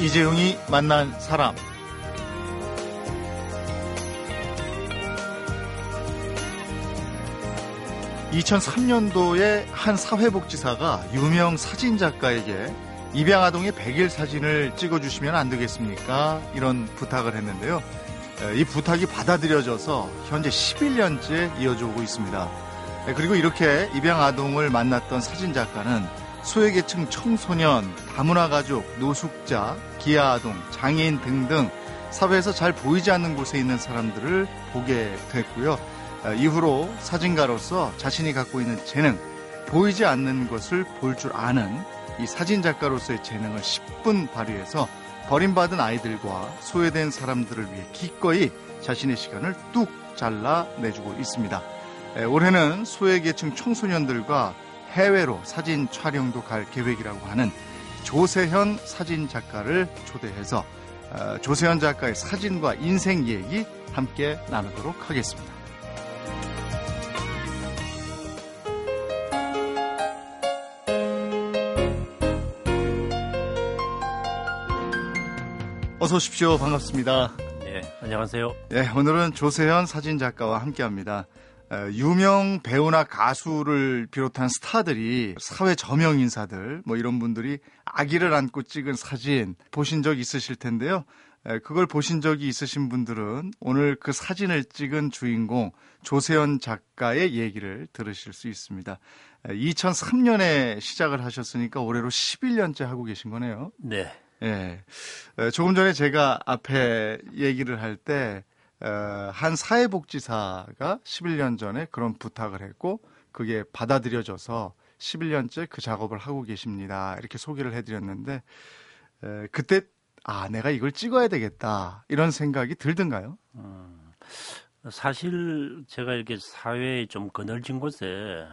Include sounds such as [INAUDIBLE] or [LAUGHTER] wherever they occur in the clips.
이재용이 만난 사람. (2003년도에) 한 사회복지사가 유명 사진작가에게 입양아동의 100일 사진을 찍어주시면 안 되겠습니까? 이런 부탁을 했는데요. 이 부탁이 받아들여져서 현재 11년째 이어져 오고 있습니다. 그리고 이렇게 입양아동을 만났던 사진작가는 소외계층 청소년, 다문화 가족, 노숙자, 기아아동, 장애인 등등 사회에서 잘 보이지 않는 곳에 있는 사람들을 보게 됐고요. 이후로 사진가로서 자신이 갖고 있는 재능, 보이지 않는 것을 볼 줄 아는 이 사진작가로서의 재능을 10분 발휘해서 버림받은 아이들과 소외된 사람들을 위해 기꺼이 자신의 시간을 뚝 잘라 내주고 있습니다. 올해는 소외계층 청소년들과 해외로 사진 촬영도 갈 계획이라고 하는 조세현 사진 작가를 초대해서 어, 조세현 작가의 사진과 인생 얘기 함께 나누도록 하겠습니다. 어서 오십시오. 반갑습니다. 네, 안녕하세요. 네, 오늘은 조세현 사진 작가와 함께 합니다. 유명 배우나 가수를 비롯한 스타들이 사회 저명 인사들 뭐 이런 분들이 아기를 안고 찍은 사진 보신 적 있으실 텐데요. 그걸 보신 적이 있으신 분들은 오늘 그 사진을 찍은 주인공 조세현 작가의 얘기를 들으실 수 있습니다. 2003년에 시작을 하셨으니까 올해로 11년째 하고 계신 거네요. 네. 예. 조금 전에 제가 앞에 얘기를 할 때 어, 한 사회복지사가 11년 전에 그런 부탁을 했고 그게 받아들여져서 11년째 그 작업을 하고 계십니다. 이렇게 소개를 해드렸는데 그때 아 내가 이걸 찍어야 되겠다 이런 생각이 들던가요? 음, 사실 제가 이렇게 사회에 좀 그늘진 곳에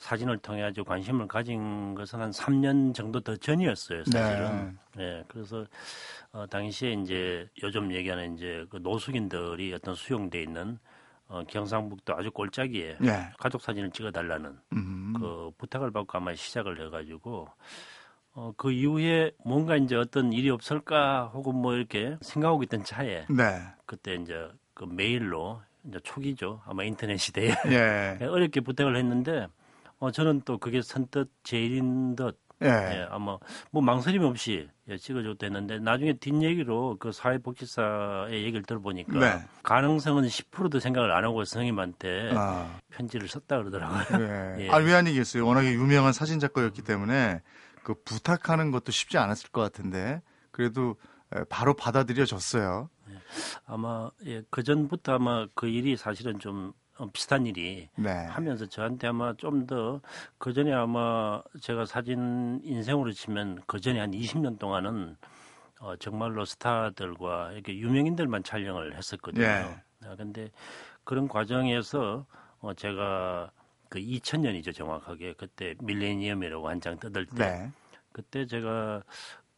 사진을 통해 아주 관심을 가진 것은 한 3년 정도 더 전이었어요, 사실은. 네. 네 그래서 어, 당시에 이제 요즘 얘기하는 이제 그 노숙인들이 어떤 수용돼 있는 어, 경상북도 아주 골짜기에 네. 가족 사진을 찍어달라는 음. 그 부탁을 받고 아마 시작을 해가지고 어, 그 이후에 뭔가 이제 어떤 일이 없을까 혹은 뭐 이렇게 생각하고 있던 차에 네. 그때 이제 그 메일로 이제 초기죠 아마 인터넷 시대에 예. [LAUGHS] 어렵게 부탁을 했는데 어, 저는 또 그게 선뜻 제일인 듯 예. 예. 아마 뭐 망설임 없이 예, 찍어줘도 되는데 나중에 뒷얘기로 그 사회복지사의 얘기를 들어보니까 네. 가능성은 10%도 생각을 안 하고 선생님한테 아. 편지를 썼다 그러더라고요. 네. [LAUGHS] 예. 아왜 아니겠어요. 워낙에 유명한 사진 작가였기 때문에 그 부탁하는 것도 쉽지 않았을 것 같은데 그래도 바로 받아들여졌어요. 예. 아마 예, 그 전부터 아마 그 일이 사실은 좀 어, 비슷한 일이 네. 하면서 저한테 아마 좀 더 그 전에 아마 제가 사진 인생으로 치면 그 전에 한 20년 동안은 어, 정말로 스타들과 이렇게 유명인들만 촬영을 했었거든요. 네. 아, 근데 그런 과정에서 어, 제가 그 2000년이죠 정확하게 그때 밀레니엄이라고 한 장 뜯을 때 네. 그때 제가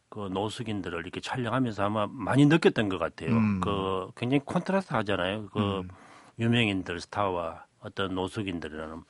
그 노숙인들을 이렇게 촬영하면서 아마 많이 느꼈던 것 같아요. 음. 그 굉장히 콘트라스트 하잖아요. 그 음. 유명인들 스타와 어떤 노숙인들이라는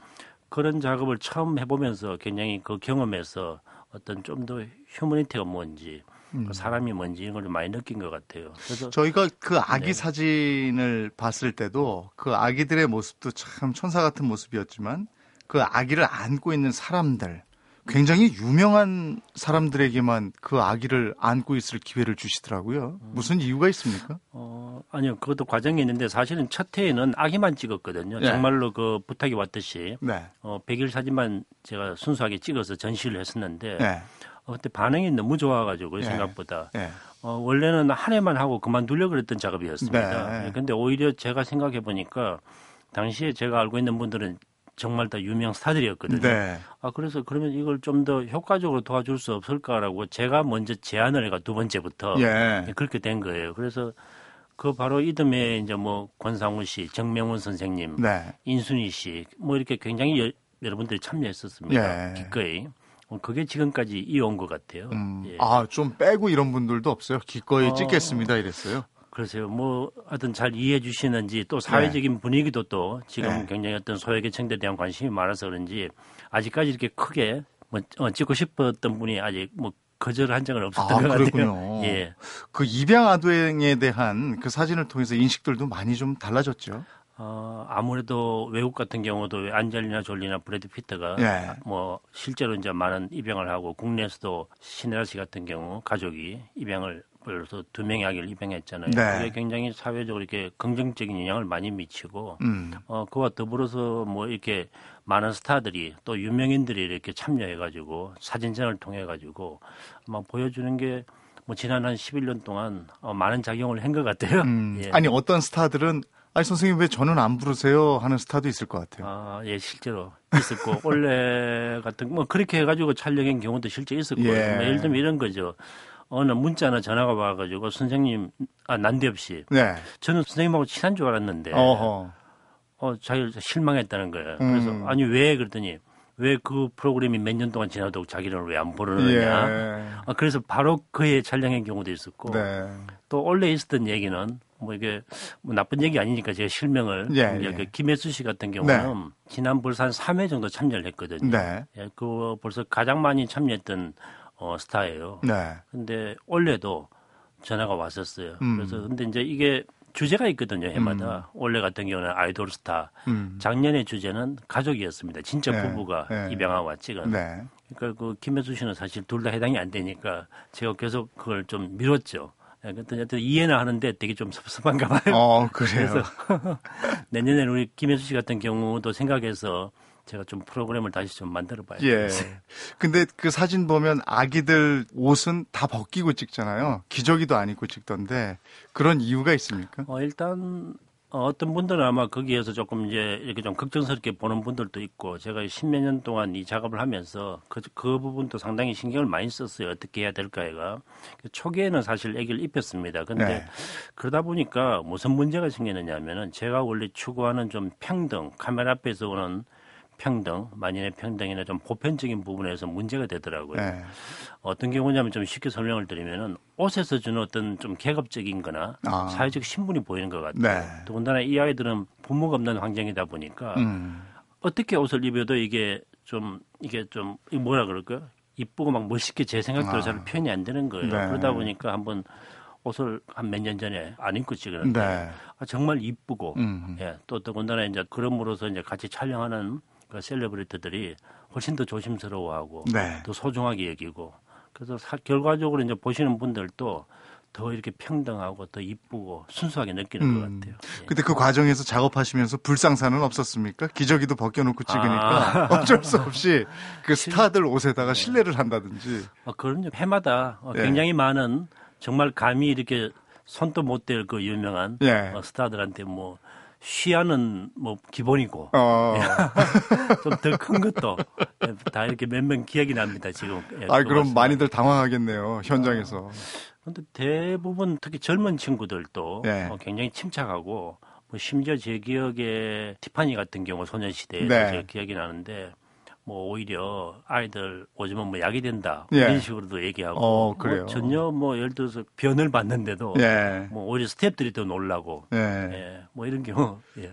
그런 작업을 처음 해보면서 굉장히 그 경험에서 어떤 좀 더 휴머니티가 뭔지 그 음. 그 사람이 뭔지 이런 걸 많이 느낀 것 같아요. 그래서 저희가 그 아기 네. 사진을 봤을 때도 그 아기들의 모습도 참 천사 같은 모습이었지만 그 아기를 안고 있는 사람들 굉장히 유명한 사람들에게만 그 아기를 안고 있을 기회를 주시더라고요. 무슨 이유가 있습니까? 어, 아니요. 그것도 과정이 있는데 사실은 첫 해에는 아기만 찍었거든요. 네. 정말로 그 부탁이 왔듯이 네. 어, 100일 사진만 제가 순수하게 찍어서 전시를 했었는데 네. 어, 그때 반응이 너무 좋아가지고 네. 생각보다 네. 어, 원래는 한 해만 하고 그만두려고 그랬던 작업이었습니다. 네. 근데 오히려 제가 생각해 보니까 당시에 제가 알고 있는 분들은 정말 다 유명 스타들이었거든요. 네. 아 그래서 그러면 이걸 좀 더 효과적으로 도와줄 수 없을까라고 제가 먼저 제안을 해가 두 번째부터 예. 그렇게 된 거예요. 그래서 그 바로 이듬해 이제 뭐 권상우 씨, 정명훈 선생님, 네. 인순이 씨, 뭐 이렇게 굉장히 여, 여러분들이 참여했었습니다. 예. 기꺼이. 어, 그게 지금까지 이어온 것 같아요. 음, 예. 아, 좀 빼고 이런 분들도 없어요? 기꺼이 어, 찍겠습니다. 이랬어요? 그러세요. 뭐 하여튼 잘 이해해 주시는지 또 사회적인 네. 분위기도 또 지금 네. 굉장히 어떤 소외계층들에 대한 관심이 많아서 그런지 아직까지 이렇게 크게 뭐 어, 찍고 싶었던 분이 아직 뭐 거절한 적은 없었던 아, 것 그렇군요. 같아요. [LAUGHS] 예. 그 입양 아동에 대한 그 사진을 통해서 인식들도 많이 좀 달라졌죠. 어, 아무래도 외국 같은 경우도 안젤리나 졸리나 브래드 피트가 예. 뭐 실제로 이제 많은 입양을 하고 국내에서도 신혜라 씨 같은 경우 가족이 입양을 벌써 두 명의 아기를 입양했잖아요. 네. 그게 굉장히 사회적으로 이렇게 긍정적인 영향을 많이 미치고 음. 어, 그와 더불어서 뭐 이렇게 많은 스타들이 또 유명인들이 이렇게 참여해가지고 사진전을 통해가지고 막 보여주는 게 뭐 지난 한 11년 동안 어, 많은 작용을 한 것 같아요. 음. [LAUGHS] 예. 아니 어떤 스타들은 아니 선생님 왜 저는 안 부르세요 하는 스타도 있을 것 같아요. 아, 예, 실제로 있었고 [LAUGHS] 원래 같은 뭐 그렇게 해가지고 촬영한 경우도 실제 있었고 예. 뭐 예를 들면 이런 거죠. 어느 문자나 전화가 와가지고 선생님 아 난데없이 네. 저는 선생님하고 친한 줄 알았는데 어허. 어 자기를 실망했다는 거예요. 그래서 음. 아니 왜 그랬더니 왜 그 프로그램이 몇 년 동안 지나도 자기를 왜 안 부르느냐. 예. 아, 그래서 바로 그해 촬영한 경우도 있었고 네. 또 원래 있었던 얘기는 뭐 이게 뭐 나쁜 얘기 아니니까 제가 실명을 예, 예. 그 김혜수 씨 같은 경우는 지난 벌써 한 3회 정도 참여를 했거든요. 네. 예, 그 벌써 가장 많이 참여했던 어, 스타예요. 네. 근데 원래도 전화가 왔었어요. 음. 그래서 근데 이제 이게 주제가 있거든요, 해마다. 올해 같은 경우는 아이돌 스타. 음. 작년의 주제는 가족이었습니다. 진짜 네, 부부가 네. 입양하고 찍은. 네. 그러니까 그 김혜수 씨는 사실 둘 다 해당이 안 되니까 제가 계속 그걸 좀 미뤘죠. 예, 근데 하여튼 이해는 하는데 되게 좀 섭섭한가 봐요. 어 그래요. 그래서 [LAUGHS] 내년에 우리 김혜수 씨 같은 경우도 생각해서 제가 좀 프로그램을 다시 좀 만들어 봐야 예. [LAUGHS] 근데 그 사진 보면 아기들 옷은 다 벗기고 찍잖아요. 기저귀도 안 입고 찍던데 그런 이유가 있습니까? 어, 일단 어, 어떤 분들은 아마 거기에서 조금 이제 이렇게 좀 걱정스럽게 보는 분들도 있고 제가 십몇 년 동안 이 작업을 하면서 그, 그 부분도 상당히 신경을 많이 썼어요. 어떻게 해야 될까가. 초기에는 사실 애기를 입혔습니다. 근데 네. 그러다 보니까 무슨 문제가 생기느냐 하면은 제가 원래 추구하는 좀 평등, 카메라 앞에서 오는 평등, 만인의 평등이나 좀 보편적인 부분에서 문제가 되더라고요. 네. 어떤 경우냐면 좀 쉽게 설명을 드리면은 옷에서 주는 어떤 좀 계급적인 거나 아. 사회적 신분이 보이는 것 같아요. 네. 더군다나 이 아이들은 부모가 없는 환경이다 보니까 음. 어떻게 옷을 입어도 이게 좀 이게 좀 뭐라 그럴까요? 이쁘고 막 멋있게 제 생각대로 아. 잘 표현이 안 되는 거예요. 네. 그러다 보니까 한번 옷을 한 몇 년 전에 안 입고 찍었는데 네. 아, 정말 이쁘고 음. 예, 또 더군다나 이제 그럼으로써 이제 같이 촬영하는 그 셀러브리티들이 훨씬 더 조심스러워하고 네. 더 소중하게 여기고 그래서 사- 결과적으로 이제 보시는 분들도 더 이렇게 평등하고 더 이쁘고 순수하게 느끼는 음. 것 같아요. 예. 근데 그 과정에서 작업하시면서 불상사는 없었습니까? 기저귀도 벗겨놓고 찍으니까 [LAUGHS] 어쩔 수 없이 [LAUGHS] 그 스타들 옷에다가 실내를 한다든지. 어, 그럼요. 해마다 어, 예. 굉장히 많은 정말 감히 이렇게 손도 못 댈 그 유명한 예. 어, 스타들한테 뭐 쉬하는 뭐 기본이고 어. [LAUGHS] 좀 더 큰 것도 예, 다 이렇게 몇 명 기억이 납니다 지금. 예, 아그 그럼 말씀. 많이들 당황하겠네요 현장에서. 근데 대부분 특히 젊은 친구들도 예. 어, 굉장히 침착하고 뭐 심지어 제 기억에 티파니 같은 경우 소녀시대 네. 제 기억이 나는데 뭐 오히려 아이들 오지면 뭐 약이 된다 예. 이런 식으로도 얘기하고 어, 그래요? 뭐 전혀 뭐 예를 들어서 변을 받는데도 예. 뭐 오히려 스탭들이 더 놀라고 예. 예, 뭐 이런 경우 예.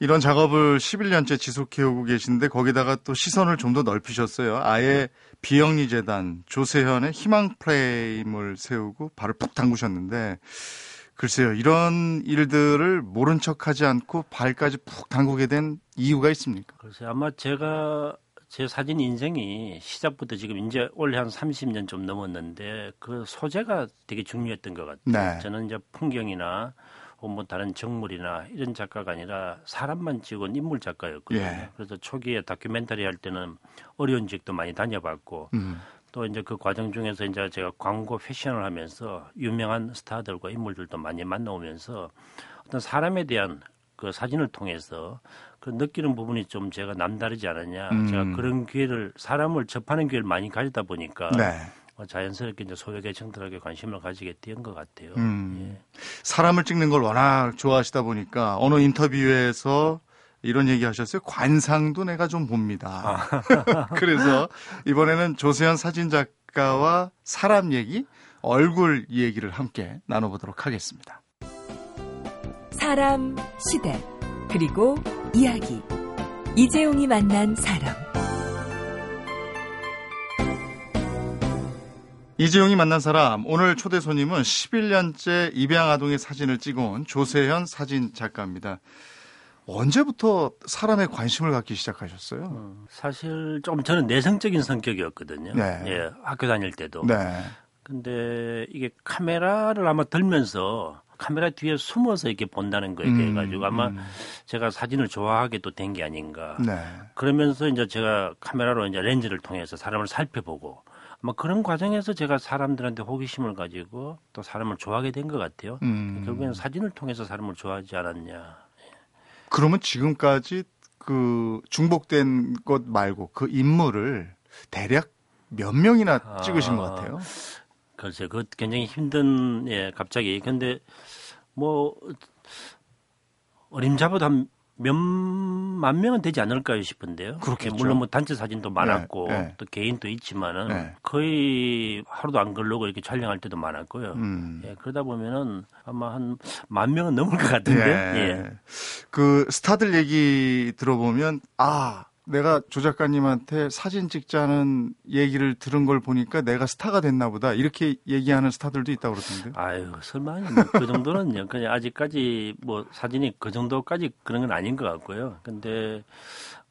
이런 작업을 11년째 지속해오고 계신데 거기다가 또 시선을 좀 더 넓히셨어요. 아예 비영리 재단 조세현의 희망 프레임을 세우고 발을 푹 담그셨는데 글쎄요 이런 일들을 모른 척하지 않고 발까지 푹 담그게 된 이유가 있습니까? 그래서 아마 제가 제 사진 인생이 시작부터 지금 이제 올해 한 30년 좀 넘었는데 그 소재가 되게 중요했던 것 같아요. 네. 저는 이제 풍경이나 뭐 다른 정물이나 이런 작가가 아니라 사람만 찍은 인물 작가였거든요. 예. 그래서 초기에 다큐멘터리 할 때는 어려운 지역도 많이 다녀봤고 음. 또 이제 그 과정 중에서 이제 제가 광고 패션을 하면서 유명한 스타들과 인물들도 많이 만나오면서 어떤 사람에 대한 그 사진을 통해서 그 느끼는 부분이 좀 제가 남다르지 않았냐. 음. 제가 그런 기회를 사람을 접하는 기회를 많이 가지다 보니까 네. 어, 자연스럽게 이제 소외계층들에게 관심을 가지게 된 것 같아요. 음. 예. 사람을 찍는 걸 워낙 좋아하시다 보니까 어느 인터뷰에서 이런 얘기 하셨어요. 관상도 내가 좀 봅니다. [LAUGHS] 그래서 이번에는 조세현 사진 작가와 사람 얘기, 얼굴 얘기를 함께 나눠보도록 하겠습니다. 사람, 시대, 그리고 이야기. 이재용이 만난 사람. 이재용이 만난 사람 오늘 초대 손님은 11년째 입양 아동의 사진을 찍어온 조세현 사진 작가입니다. 언제부터 사람의 관심을 갖기 시작하셨어요? 어, 사실 좀 저는 내성적인 성격이었거든요. 네. 예, 학교 다닐 때도. 네. 근데 이게 카메라를 아마 들면서 카메라 뒤에 숨어서 이렇게 본다는 거에 대해 음, 가지고 아마 음. 제가 사진을 좋아하게 또 된 게 아닌가. 네. 그러면서 이제 제가 카메라로 이제 렌즈를 통해서 사람을 살펴보고 아마 그런 과정에서 제가 사람들한테 호기심을 가지고 또 사람을 좋아하게 된 것 같아요. 음. 결국에는 사진을 통해서 사람을 좋아하지 않았냐. 그러면 지금까지 그 중복된 것 말고 그 인물을 대략 몇 명이나 아. 찍으신 것 같아요? 글쎄, 그 굉장히 힘든 예, 갑자기. 근데 뭐 어림잡아도 한 몇만 명은 되지 않을까요 싶은데요. 그렇겠죠. 예, 물론 뭐 단체 사진도 많았고 네, 네. 또 개인도 있지만은 네. 거의 하루도 안 걸르고 이렇게 촬영할 때도 많았고요. 음. 예, 그러다 보면은 아마 한 만 명은 넘을 것 같은데. 예. 그 스타들 얘기 들어보면 아 내가 조 작가님한테 사진 찍자는 얘기를 들은 걸 보니까 내가 스타가 됐나 보다 이렇게 얘기하는 스타들도 있다고 그러던데요. 아유, 설마 뭐그 정도는요. 그냥 아직까지 뭐 사진이 그 정도까지 그런 건 아닌 것 같고요. 근데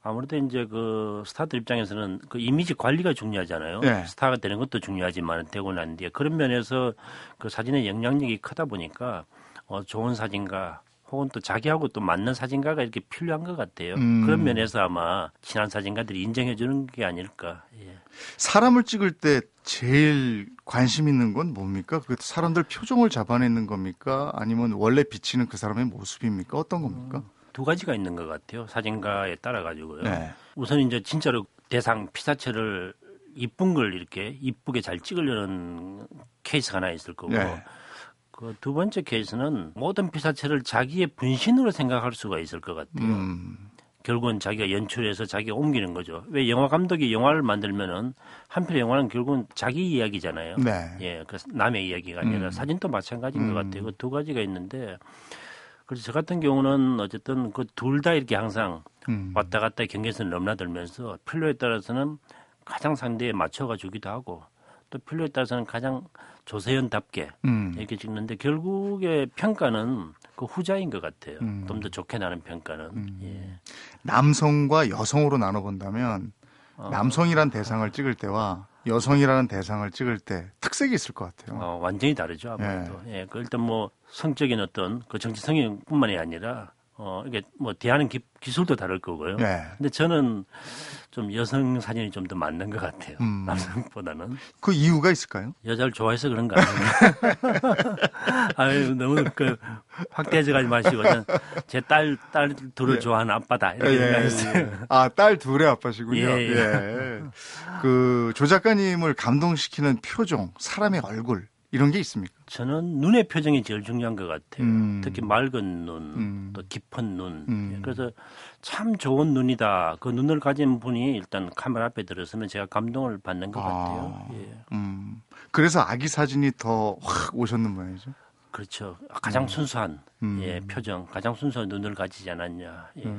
아무래도 이제 그 스타들 입장에서는 그 이미지 관리가 중요하잖아요. 네. 스타가 되는 것도 중요하지만 되고 난 뒤에 그런 면에서 그 사진의 영향력이 크다 보니까 어, 좋은 사진가 혹은 또 자기하고 또 맞는 사진가가 이렇게 필요한 것 같아요. 음. 그런 면에서 아마 친한 사진가들이 인정해 주는 게 아닐까. 예. 사람을 찍을 때 제일 관심 있는 건 뭡니까? 그 사람들 표정을 잡아내는 겁니까? 아니면 원래 비치는 그 사람의 모습입니까? 어떤 겁니까? 두 가지가 있는 것 같아요. 사진가에 따라 가지고요. 네. 우선 이제 진짜로 대상 피사체를 이쁜 걸 이렇게 이쁘게 잘 찍으려는 케이스가 하나 있을 거고 네. 그 두 번째 케이스는 모든 피사체를 자기의 분신으로 생각할 수가 있을 것 같아요. 음. 결국은 자기가 연출해서 자기가 옮기는 거죠. 왜 영화 감독이 영화를 만들면은 한편의 영화는 결국은 자기 이야기잖아요. 네. 예, 그 남의 이야기가 아니라 음. 사진도 마찬가지인 음. 것 같아요. 그 두 가지가 있는데 그래서 저 같은 경우는 어쨌든 그 둘 다 이렇게 항상 음. 왔다 갔다 경계선을 넘나들면서 필요에 따라서는 가장 상대에 맞춰가 주기도 하고 또 필요에 따라서는 가장 조세현답게 음. 이렇게 찍는데 결국에 평가는 그 후자인 것 같아요. 음. 좀더 좋게 나는 평가는. 예. 남성과 여성으로 나눠본다면 어. 남성이란 대상을 찍을 때와 여성이라는 대상을 찍을 때 특색이 있을 것 같아요. 어, 완전히 다르죠 아무래도. 예. 그 일단 뭐 성적인 어떤 그 정치 성향뿐만이 아니라 어 이게 뭐 대하는 기, 기술도 다를 거고요. 네. 근데 저는 좀 여성 사진이 좀 더 맞는 것 같아요. 음. 남성보다는 그 이유가 있을까요? 여자를 좋아해서 그런 거 아니에요? [LAUGHS] 아유 너무 그 확대해서가지 마시고 제 딸 딸 둘을 예. 좋아하는 아빠다 이렇게 생각했어요. 아, 딸 둘의 아빠시군요. 예, 예. 예. 그, 조 작가님을 감동시키는 표정, 사람의 얼굴, 이런 게 있습니까? 저는 눈의 표정이 제일 중요한 것 같아요. 음. 특히 맑은 눈, 음. 또 깊은 눈. 음. 예, 그래서 참 좋은 눈이다. 그 눈을 가진 분이 일단 카메라 앞에 들어서면 제가 감동을 받는 것 아. 같아요. 예. 음. 그래서 아기 사진이 더 확 오셨는 모양이죠. 그렇죠. 가장 순수한 음. 예, 표정, 가장 순수한 눈을 가지지 않았냐. 예.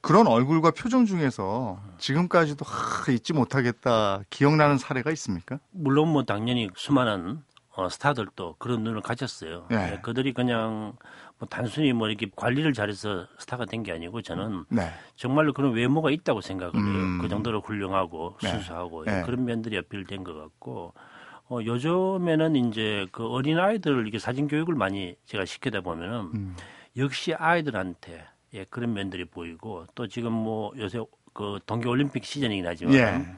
그런 얼굴과 표정 중에서 지금까지도 하, 잊지 못하겠다 기억나는 사례가 있습니까? 물론 뭐 당연히 수많은 어, 스타들도 그런 눈을 가졌어요. 네. 예, 그들이 그냥 뭐 단순히 뭐 이렇게 관리를 잘해서 스타가 된 게 아니고 저는 네. 정말로 그런 외모가 있다고 생각을 해요. 음. 그 정도로 훌륭하고 네. 순수하고 네. 예, 그런 면들이 어필된 것 같고 어, 요즘에는 이제 그 어린 아이들을 이렇게 사진 교육을 많이 제가 시키다 보면은 음. 역시 아이들한테 예, 그런 면들이 보이고 또 지금 뭐 요새 그 동계 올림픽 시즌이긴 하지만 예.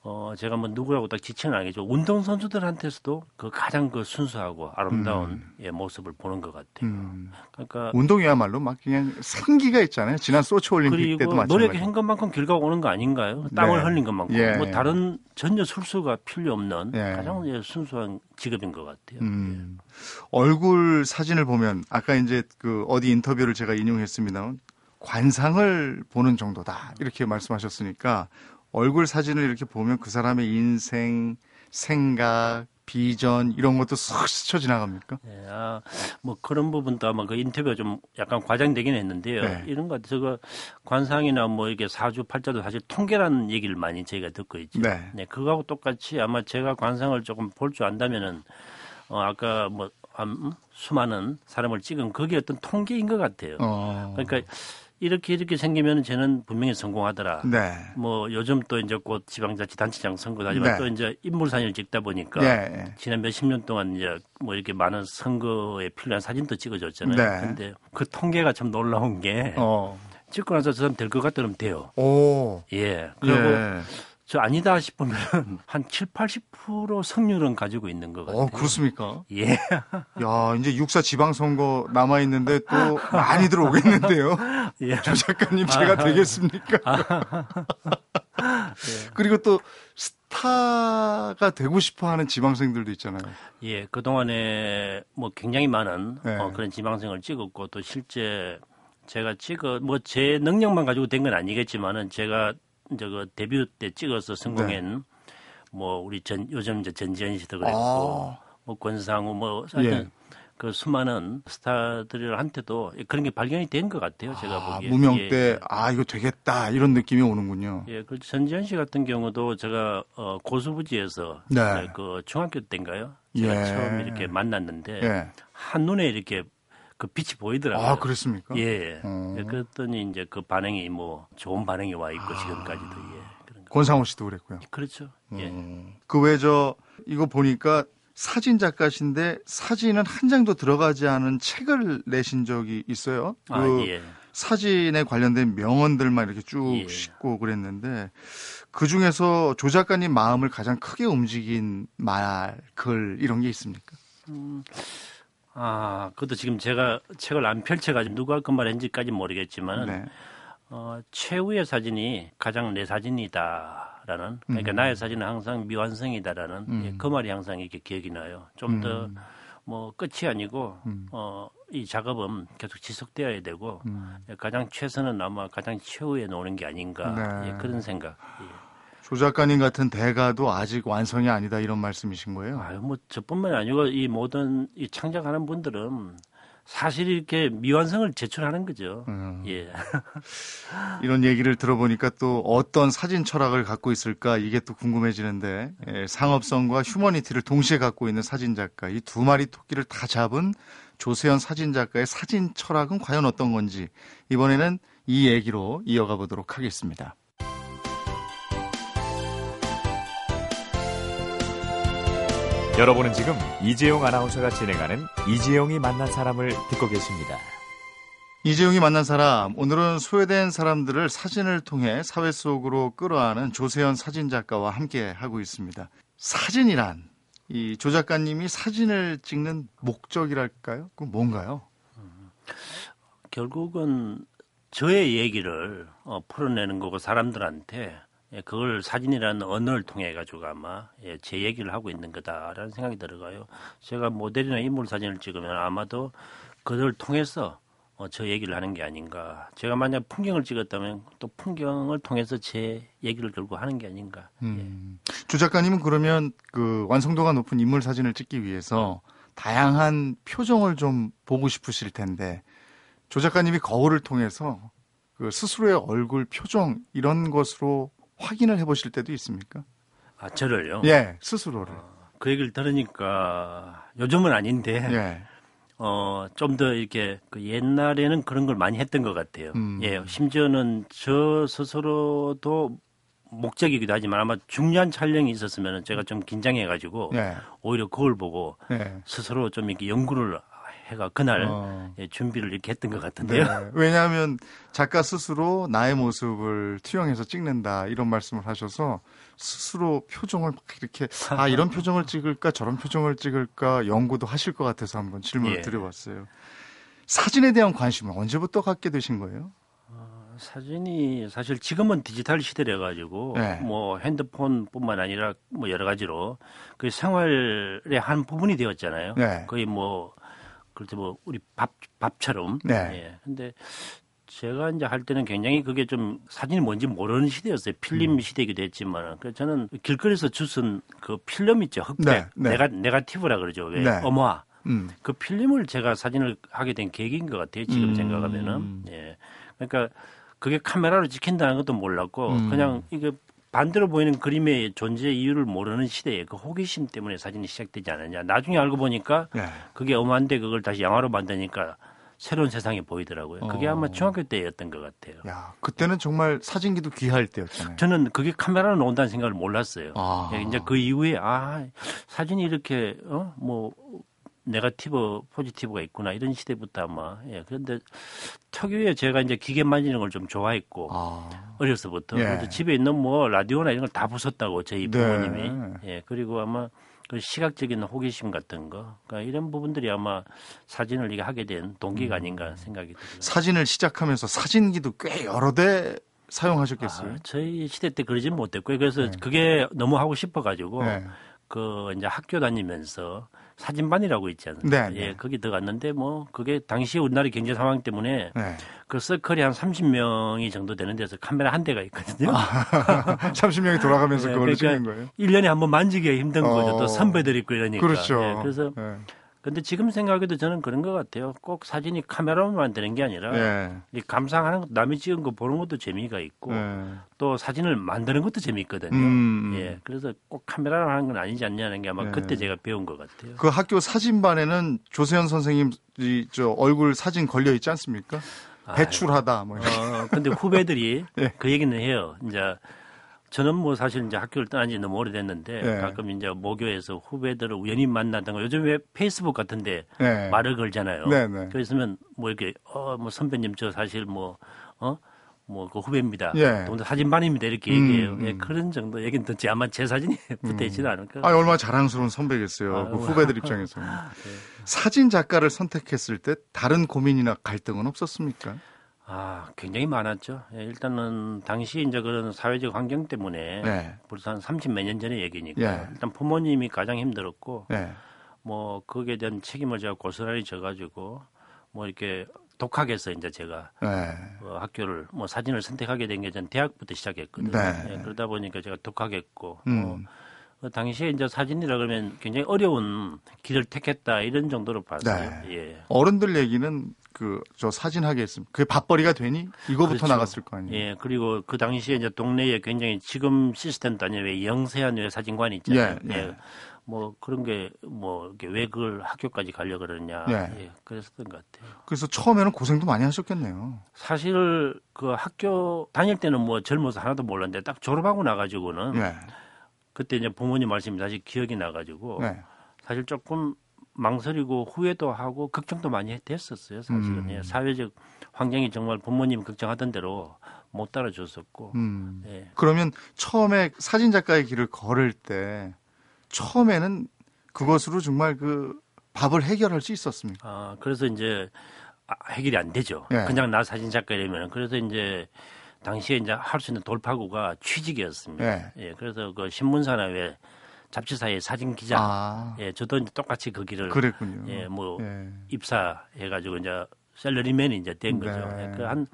어 제가 뭐 누구라고 딱 지칭은 아니겠죠. 운동 선수들한테서도 그 가장 그 순수하고 아름다운 예, 모습을 보는 것 같아요. 음. 그러니까 운동이야말로 막 그냥 생기가 있잖아요. 지난 소치 올림픽 때도 마찬가지. 노력한 것만큼 결과가 오는 거 아닌가요? 땀을 네. 흘린 것만큼 예. 뭐 다른 전혀 술수가 필요 없는 예. 가장 예, 순수한 직업인 것 같아요. 음. 얼굴 사진을 보면 아까 이제 그 어디 인터뷰를 제가 인용했습니다만 관상을 보는 정도다 이렇게 말씀하셨으니까 얼굴 사진을 이렇게 보면 그 사람의 인생, 생각, 비전 이런 것도 쏙 스쳐 지나갑니까? 예, 아, 뭐 그런 부분도 아마 그 인터뷰가 좀 약간 과장되긴 했는데요. 네. 이런 것 저거 관상이나 뭐 이게 사주 팔자도 사실 통계라는 얘기를 많이 저희가 듣고 있죠. 네. 네, 그거하고 똑같이 아마 제가 관상을 조금 볼 줄 안다면은 어 아까 뭐? 수많은 사람을 찍은 그게 어떤 통계인 것 같아요. 어. 그러니까 이렇게 이렇게 생기면 쟤는 분명히 성공하더라. 네. 뭐 요즘 또 이제 곧 지방자치단체장 선거도 하지만 네. 또 이제 인물 사진을 찍다 보니까 네. 지난 몇 십 년 동안 이제 뭐 이렇게 많은 선거에 필요한 사진도 찍어줬잖아요. 네. 근데 그 통계가 참 놀라운 게 어. 찍고 나서 저 사람 될 것 같더면 돼요. 오. 예. 그리고 예. 저 아니다 싶으면 한 7, 80% 성률은 가지고 있는 것 같아요. 어, 그렇습니까? 예. [LAUGHS] 야, 이제 육사 지방선거 남아있는데 또 많이들 오겠는데요. [LAUGHS] 예. 조 작가님 제가 되겠습니까? [LAUGHS] 그리고 또 스타가 되고 싶어 하는 지방생들도 있잖아요. 예, 그동안에 뭐 굉장히 많은 네. 어, 그런 지방생을 찍었고 또 실제 제가 찍어 뭐 제 능력만 가지고 된 건 아니겠지만은 제가 이제 그 데뷔 때 찍어서 성공한 뭐 우리 전 요즘 이제 전지현 씨도 그랬고 아. 뭐 권상우 뭐 사실 예. 그 수많은 스타들한테도 그런 게 발견이 된 것 같아요. 제가 아, 보기에 무명 예, 때, 아, 이거 되겠다. 이런 느낌이 오는군요. 예, 그 전지현 씨 같은 경우도 제가 어, 고수부지에서 네. 네, 그 중학교 때인가요? 제가 예. 처음 이렇게 만났는데 예. 한 눈에 이렇게 그 빛이 보이더라고요. 아, 그랬습니까? 예. 어. 예, 그랬더니 이제 그 반응이 뭐 좋은 반응이 와 있고 지금까지도 예. 그런 거. 권상우 씨도 그랬고요. 그렇죠. 예. 음. 그 외에 저, 이거 보니까 사진 작가신데 사진은 한 장도 들어가지 않은 책을 내신 적이 있어요. 그 아, 예. 사진에 관련된 명언들만 이렇게 쭉 예. 싣고 그랬는데 그 중에서 조 작가님 마음을 가장 크게 움직인 말, 글 이런 게 있습니까? 아, 그것도 지금 제가 책을 안 펼쳐가지고 누가 그 말했는지까지 모르겠지만 네. 어, 최후의 사진이 가장 내 사진이다라는 그러니까 음. 나의 사진은 항상 미완성이다라는 음. 예, 그 말이 항상 이렇게 기억이 나요. 좀더 음. 뭐 끝이 아니고 음. 어, 이 작업은 계속 지속되어야 되고 음. 예, 가장 최선은 아마 가장 최후에 놓는 게 아닌가 네. 예, 그런 생각. 예. 조 작가님 같은 대가도 아직 완성이 아니다 이런 말씀이신 거예요? 아유 뭐 저뿐만이 아니고 이 모든 이 창작하는 분들은 사실 이렇게 미완성을 제출하는 거죠. 음. 예. [LAUGHS] 이런 얘기를 들어보니까 또 어떤 사진 철학을 갖고 있을까 이게 또 궁금해지는데 예, 상업성과 휴머니티를 동시에 갖고 있는 사진 작가 이 두 마리 토끼를 다 잡은 조세현 사진 작가의 사진 철학은 과연 어떤 건지 이번에는 이 얘기로 이어가 보도록 하겠습니다. 여러분은 지금 이재용 아나운서가 진행하는 이재용이 만난 사람을 듣고 계십니다. 이재용이 만난 사람 오늘은 소외된 사람들을 사진을 통해 사회 속으로 끌어안은 조세현 사진 작가와 함께 하고 있습니다. 사진이란 이 조 작가님이 사진을 찍는 목적이랄까요? 그 뭔가요? 결국은 저의 얘기를 어, 풀어내는 거고 사람들한테 예, 그걸 사진이라는 언어를 통해 가지고 아마 예, 제 얘기를 하고 있는 거다라는 생각이 들어가요. 제가 모델이나 인물 사진을 찍으면 아마도 그걸 통해서 어, 저 얘기를 하는 게 아닌가. 제가 만약 풍경을 찍었다면 또 풍경을 통해서 제 얘기를 결국 하는 게 아닌가. 음. 조 작가님은 그러면 그 완성도가 높은 인물 사진을 찍기 위해서 다양한 표정을 좀 보고 싶으실 텐데 조 작가님이 거울을 통해서 그 스스로의 얼굴 표정 이런 것으로 확인을 해보실 때도 있습니까? 아 저를요. 예, 스스로를. 그 얘기를 들으니까 요즘은 아닌데 예. 어, 좀 더 이렇게 그 옛날에는 그런 걸 많이 했던 것 같아요. 음. 예, 심지어는 저 스스로도 목적이기도 하지만 아마 중요한 촬영이 있었으면 제가 좀 긴장해가지고 예. 오히려 그걸 보고 예. 스스로 좀 이렇게 연구를 해가 그날 어. 예, 준비를 이렇게 했던 것 네. 같은데요. 왜냐하면 작가 스스로 나의 모습을 투영해서 찍는다 이런 말씀을 하셔서 스스로 표정을 막 이렇게 아 이런 표정을 찍을까 저런 표정을 찍을까 연구도 하실 것 같아서 한번 질문을 예. 드려봤어요. 사진에 대한 관심은 언제부터 갖게 되신 거예요? 사진이 사실 지금은 디지털 시대래 가지고 네. 뭐 핸드폰뿐만 아니라 뭐 여러 가지로 그 생활의 한 부분이 되었잖아요. 네. 거의 뭐 그렇죠 뭐 우리 밥 밥처럼. 네. 예. 근데 제가 이제 할 때는 굉장히 그게 좀 사진이 뭔지 모르는 시대였어요. 필름 음. 시대이기도 했지만 그 저는 길거리에서 주선 그 필름 있죠 흑백 네, 네. 네가 네가티브라 그러죠. 왜 네. 어머아 음. 그 필름을 제가 사진을 하게 된 계기인 것 같아요. 지금 음. 생각하면은. 예. 그러니까 그게 카메라로 찍힌다는 것도 몰랐고 음. 그냥 이게 반대로 보이는 그림의 존재 이유를 모르는 시대에 그 호기심 때문에 사진이 시작되지 않았냐. 나중에 알고 보니까 예. 그게 어마한데 그걸 다시 영화로 만드니까 새로운 세상이 보이더라고요. 그게 어. 아마 중학교 때였던 것 같아요. 야, 그때는 정말 사진기도 귀할 때였잖아요. 저는 그게 카메라로 나온다는 생각을 몰랐어요. 아. 예, 이제 그 이후에 아 사진이 이렇게 어 뭐 네가티브 포지티브가 있구나 이런 시대부터 아마 예 그런데 특유의 제가 이제 기계 만지는 걸 좀 좋아했고 아. 어려서부터 예. 집에 있는 뭐 라디오나 이런 걸 다 부쉈다고 저희 네. 부모님이 예 그리고 아마 그 시각적인 호기심 같은 거 그러니까 이런 부분들이 아마 사진을 이게 하게 된 동기가 아닌가 생각이 들어요. 사진을 시작하면서 사진기도 꽤 여러 대 사용하셨겠어요. 아, 저희 시대 때 그러진 못했고요. 그래서 네. 그게 너무 하고 싶어가지고 네. 그 이제 학교 다니면서 사진반이라고 있지 않습니까? 네, 네. 예, 거기 들어갔는데 뭐 그게 당시 우리나라 경제 상황 때문에 네. 그 서클이 한 30명이 정도 되는 데서 카메라 한 대가 있거든요. [LAUGHS] 30명이 돌아가면서 네, 그걸로 그러니까 찍는 거예요. 1년에 한 번 만지기가 힘든 거죠. 어. 또 선배들 있고 이러니까. 그렇죠. 예, 그래서 네. 근데 지금 생각해도 저는 그런 것 같아요. 꼭 사진이 카메라만 되는 게 아니라 네. 이 감상하는 것, 남이 찍은 거 보는 것도 재미가 있고 네. 또 사진을 만드는 것도 재미있거든요. 음. 예, 그래서 꼭 카메라로 하는 건 아니지 않냐는 게 아마 네. 그때 제가 배운 것 같아요. 그 학교 사진반에는 조세현 선생님 이저 얼굴 사진 걸려 있지 않습니까? 배출하다 뭐. 어, 근데 후배들이 [LAUGHS] 예. 그 얘기는 해요. 이제 저는 뭐 사실 이제 학교를 떠난 지 너무 오래됐는데 예. 가끔 이제 모교에서 후배들을 우연히 만나던가 요즘 왜 페이스북 같은데 네. 말을 걸잖아요. 네, 네. 그랬으면 뭐 이렇게 어뭐 선배님 저 사실 뭐 어? 뭐그 후배입니다. 예. 또 사진반입니다. 이렇게 음, 얘기해요. 음. 예, 그런 정도 얘기는 듣지 아마 제 사진이 붙어 있지는 않을까. 아, 얼마나 자랑스러운 선배겠어요. 네. 그 후배들 입장에서는. [LAUGHS] 사진 작가를 선택했을 때 다른 고민이나 갈등은 없었습니까? 아, 굉장히 많았죠. 예, 일단은 당시 이제 그런 사회적 환경 때문에 네. 벌써 한 30 몇 년 전의 얘기니까 예. 일단 부모님이 가장 힘들었고 네. 뭐 거기에 대한 책임을 제가 고스란히 져가지고 뭐 이렇게 독하게 해서 이제 제가 네. 어, 학교를 뭐 사진을 선택하게 된 게 전 대학부터 시작했거든요. 네. 예, 그러다 보니까 제가 독하겠고 음. 뭐 그 당시에 이제 사진이라 그러면 굉장히 어려운 길을 택했다 이런 정도로 봤어요. 네. 예. 어른들 얘기는 그 저 사진 하겠습니다. 그게 밥벌이가 되니? 이거부터 그렇죠. 나갔을 거 아니에요. 예, 그리고 그 당시에 이제 동네에 굉장히 지금 시스템도 아니에요. 왜 영세한 왜 사진관이 있잖아요. 예, 예. 뭐 그런 게뭐 이렇게 왜 그걸 학교까지 가려 그러냐. 예. 예, 그랬었던 것 같아요. 그래서 처음에는 고생도 많이 하셨겠네요. 사실 그 학교 다닐 때는 뭐 젊어서 하나도 몰랐는데 딱 졸업하고 나가지고는 네. 그때 이제 부모님 말씀이 다시 기억이 나가지고 네. 사실 조금 망설이고 후회도 하고 걱정도 많이 됐었어요. 사실은 음. 예, 사회적 환경이 정말 부모님 걱정하던 대로 못 따라줬었고. 음. 예. 그러면 처음에 사진 작가의 길을 걸을 때 처음에는 그것으로 정말 그 밥을 해결할 수 있었습니까? 아, 그래서 이제 아, 해결이 안 되죠. 예. 그냥 나 사진 작가이라면 그래서 이제 당시에 이제 할 수 있는 돌파구가 취직이었습니다. 예. 예, 그래서 그 신문사나 왜 잡지사의 사진 기자. 아, 예, 저도 똑같이 그 길을 그랬군요. 예, 뭐 예. 입사해 가지고 이제 셀러리맨이 이제 된 거죠. 네. 예, 그한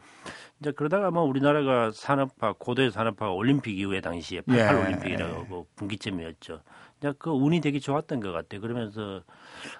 이제 그러다가 뭐 우리나라가 산업화 고도의 산업화가 올림픽 이후에 당시에 88 예. 올림픽이라고 하고 분기점이었죠. 이제 그 운이 되게 좋았던 것 같아요. 그러면서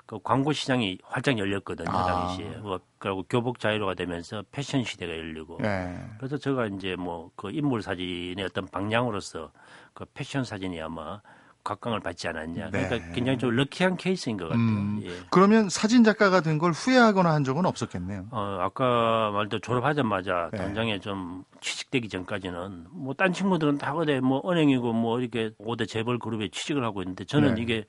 그 광고 시장이 활짝 열렸거든요 아. 당시에. 뭐 그리고 교복 자유로가 되면서 패션 시대가 열리고. 예. 그래서 제가 이제 뭐 그 인물 사진의 어떤 방향으로서 그 패션 사진이 아마 각광을 받지 않았냐. 그러니까 네. 굉장히 좀 럭키한 케이스인 것 같아요. 음. 예. 그러면 사진 작가가 된 걸 후회하거나 한 적은 없었겠네요. 어, 아까 말도 졸업하자마자 네. 당장에 좀 취직되기 전까지는 뭐 딴 친구들은 다 그래 뭐 은행이고 뭐 이렇게 5대 재벌 그룹에 취직을 하고 있는데 저는 네. 이게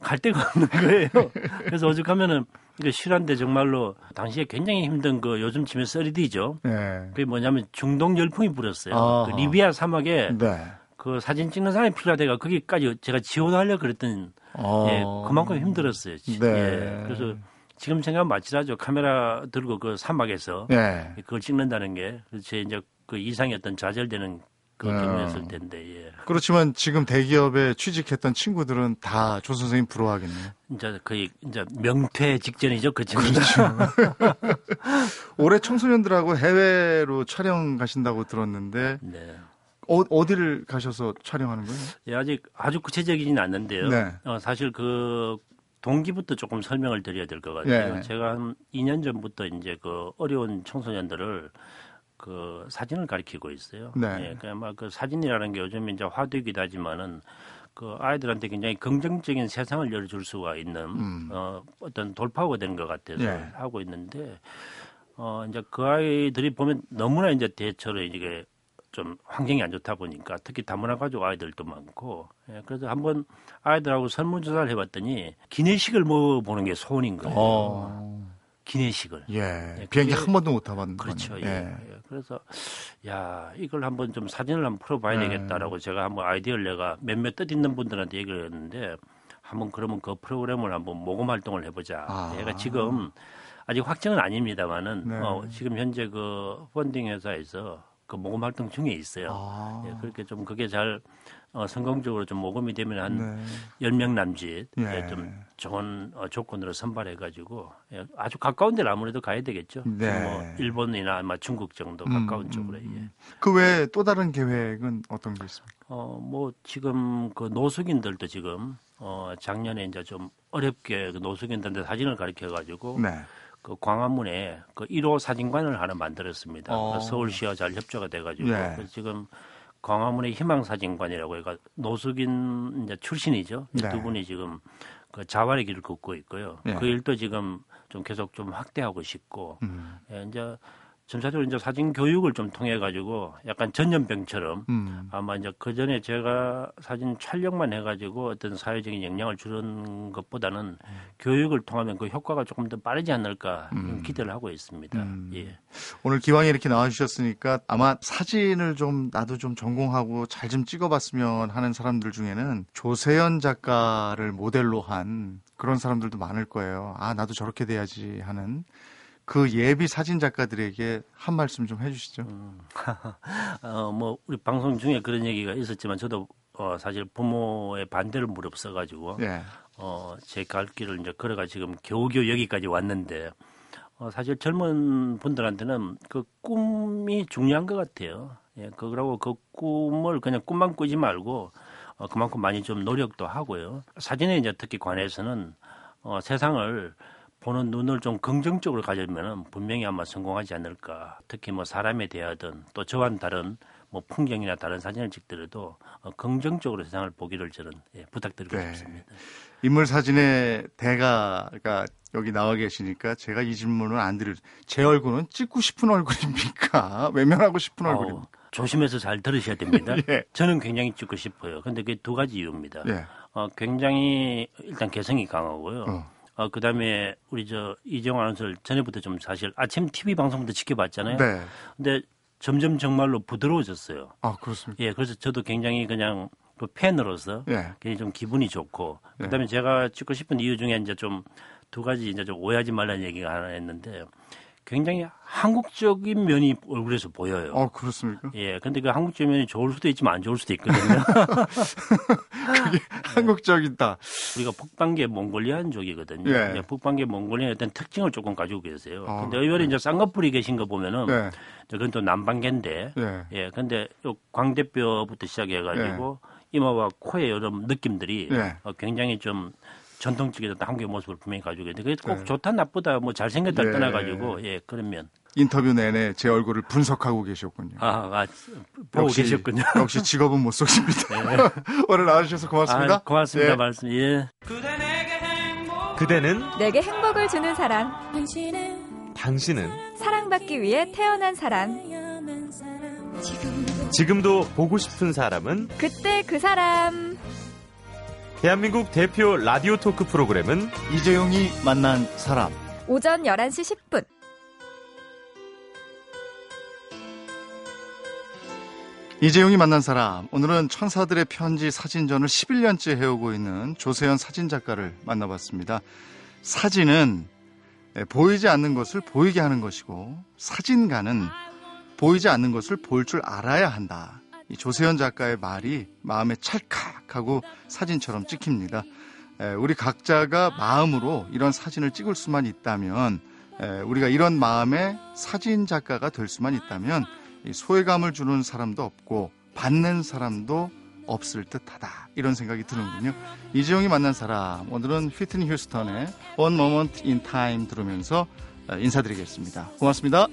갈 데가 없는 거예요. [LAUGHS] 그래서 오죽하면은 이게 실한데 정말로 당시에 굉장히 힘든 그 요즘 치면 썰이디죠. 예. 그게 뭐냐면 중동 열풍이 불었어요. 그 리비아 사막에 네. 그 사진 찍는 사람이 필요하다가 거기까지 제가 지원하려 그랬던 어. 예, 그만큼 힘들었어요. 네. 예, 그래서 지금 생각하면 마치라죠. 카메라 들고 그 사막에서 예. 그걸 찍는다는 게 제 이제 그 이상이었던 좌절되는 그 어. 경우였을 텐데 예. 그렇지만 지금 대기업에 취직했던 친구들은 다 조 선생님 부러워하겠네요. 이제 거의 이제 명퇴 직전이죠 그 친구들. 그렇죠. [LAUGHS] 올해 청소년들하고 해외로 촬영 가신다고 들었는데 네. 어, 어디를 가셔서 촬영하는 거예요? 예, 아직 아주 구체적이진 않는데요. 네. 어, 사실 그 동기부터 조금 설명을 드려야 될 것 같아요. 예. 제가 한 2년 전부터 이제 그 어려운 청소년들을 그 사진을 가르치고 있어요. 네. 예, 그야말 그 사진이라는 게 요즘 이제 화두이기도 하지만은 그 아이들한테 굉장히 긍정적인 세상을 열어줄 수가 있는 음. 어, 어떤 돌파구가 되는 것 같아서 예. 하고 있는데 어 이제 그 아이들이 보면 너무나 이제 대처를 이게 좀 환경이 안 좋다 보니까 특히 다문화 가족 아이들도 많고 예, 그래서 한번 아이들하고 설문조사를 해봤더니 기내식을 먹어보는 게 소원인 거예요. 어. 기내식을. 예. 예, 비행기 그게- 한 번도 못 타봤는 그렇죠. 거네요. 예. 예. 그래서 야 이걸 한번 좀 사진을 한번 풀어봐야 네. 되겠다라고 제가 한번 아이디어를 내가 몇몇 뜻 있는 분들한테 얘기를 했는데 한번 그러면 그 프로그램을 한번 모금 활동을 해보자. 아. 얘가 지금 아직 확정은 아닙니다만은 네. 어, 지금 현재 그 펀딩 회사에서 그 모금 활동 중에 있어요. 아. 예, 그렇게 좀 그게 잘 어, 성공적으로 좀 모금이 되면 한 네. 열명 남짓 예. 예, 좀 좋은 어, 조건으로 선발해가지고 예, 아주 가까운 데를 아무래도 가야 되겠죠. 네. 뭐 일본이나 아마 중국 정도 음, 가까운 음, 쪽으로. 음. 예. 그 외에 또 다른 계획은 어떤 게 있습니까? 어, 뭐 지금 그 노숙인들도 지금 어, 작년에 이제 좀 어렵게 그 노숙인들한테 사진을 가르쳐가지고 네. 그 광화문에 그 1호 사진관을 하나 만들었습니다. 어. 그 서울시와 잘 협조가 돼가지고 예. 그래서 지금 광화문의 희망사진관이라고 해가 노숙인 이제 출신이죠. 이 네. 두 분이 지금 그 자활의 길을 걷고 있고요. 예. 그 일도 지금 좀 계속 좀 확대하고 싶고 음. 예, 이제 점차적으로 이제 사진 교육을 좀 통해 가지고 약간 전염병처럼 음. 아마 이제 그 전에 제가 사진 촬영만 해가지고 어떤 사회적인 영향을 주는 것보다는 교육을 통하면 그 효과가 조금 더 빠르지 않을까 음. 기대를 하고 있습니다. 음. 예. 오늘 기왕에 이렇게 나와주셨으니까 아마 사진을 좀 나도 좀 전공하고 잘 좀 찍어봤으면 하는 사람들 중에는 조세현 작가를 모델로 한 그런 사람들도 많을 거예요. 아 나도 저렇게 돼야지 하는 그 예비 사진 작가들에게 한 말씀 좀 해주시죠. [LAUGHS] 어, 뭐 우리 방송 중에 그런 얘기가 있었지만 저도 어, 사실 부모의 반대를 무릅써가지고 예. 어, 제 갈 길을 이제 걸어가 지금 겨우겨우 여기까지 왔는데 어, 사실 젊은 분들한테는 그 꿈이 중요한 것 같아요. 예, 그러고 그 꿈을 그냥 꿈만 꾸지 말고 어, 그만큼 많이 좀 노력도 하고요. 사진에 이제 특히 관해서는 어, 세상을 보는 눈을 좀 긍정적으로 가지면 분명히 아마 성공하지 않을까. 특히 뭐 사람에 대하든 또 저와는 다른 뭐 풍경이나 다른 사진을 찍더라도 어, 긍정적으로 세상을 보기를 저는 예, 부탁드리고 네. 싶습니다. 인물 사진의 대가가 여기 나와 계시니까 제가 이 질문을 안 드릴. 제 얼굴은 찍고 싶은 얼굴입니까? [LAUGHS] 외면하고 싶은 어우, 얼굴입니까? 조심해서 잘 들으셔야 됩니다. [LAUGHS] 예. 저는 굉장히 찍고 싶어요. 근데 그게 두 가지 이유입니다. 예. 어, 굉장히 일단 개성이 강하고요. 어. 어, 그 다음에 우리 저 이정 아나운서를 전에부터 좀 사실 아침 TV 방송부터 지켜봤잖아요. 네. 근데 점점 정말로 부드러워졌어요. 아 그렇습니까? 예, 그래서 저도 굉장히 그냥 그 팬으로서 예. 굉장히 좀 기분이 좋고 예. 그다음에 제가 찍고 싶은 이유 중에 이제 좀 두 가지 이제 좀 오해하지 말라는 얘기가 하나 있는데 굉장히 한국적인 면이 얼굴에서 보여요. 어 그렇습니까? 예, 근데 그 한국적인 면이 좋을 수도 있지만 안 좋을 수도 있거든요. [LAUGHS] 한국적이다. 우리가 북방계 몽골리안족이거든요. 예. 예, 북방계 몽골리안 어떤 특징을 조금 가지고 계세요. 아, 근데 의외로 이제 쌍꺼풀이 계신 거 보면은 네. 그건 또 남방계인데 예. 예, 근데 요 광대뼈부터 시작해 가지고 이마와 코의 여러 느낌들이 예. 어, 굉장히 좀 전통적인 어떤 한국의 모습을 분명히 가지고 있는데 그게 꼭 네. 좋다 나쁘다 뭐 잘생겼다 예. 떠나가지고 예 그러면 인터뷰 내내 제 얼굴을 분석하고 계셨군요. 아, 아 보고 계셨군요. [LAUGHS] 역시 직업은 못 속입니다. [LAUGHS] 오늘 나와주셔서 고맙습니다. 아, 고맙습니다 예. 말씀 예. 그대는 내게 행복을 주는 사람, 당신은 사랑받기 위해 태어난 사람, 지금도 보고 싶은 사람은 그때 그 사람. 대한민국 대표 라디오 토크 프로그램은 이재용이 만난 사람. 오전 11시 10분. 이재용이 만난 사람. 오늘은 천사들의 편지 사진전을 11년째 해오고 있는 조세현 사진작가를 만나봤습니다. 사진은 예, 보이지 않는 것을 보이게 하는 것이고 사진가는 보이지 않는 것을 볼 줄 알아야 한다. 이 조세현 작가의 말이 마음에 찰칵하고 사진처럼 찍힙니다. 에, 우리 각자가 마음으로 이런 사진을 찍을 수만 있다면 에, 우리가 이런 마음의 사진 작가가 될 수만 있다면 이 소외감을 주는 사람도 없고 받는 사람도 없을 듯하다 이런 생각이 드는군요. 이재용이 만난 사람 오늘은 휘트니 휴스턴의 One Moment in Time 들으면서 인사드리겠습니다. 고맙습니다.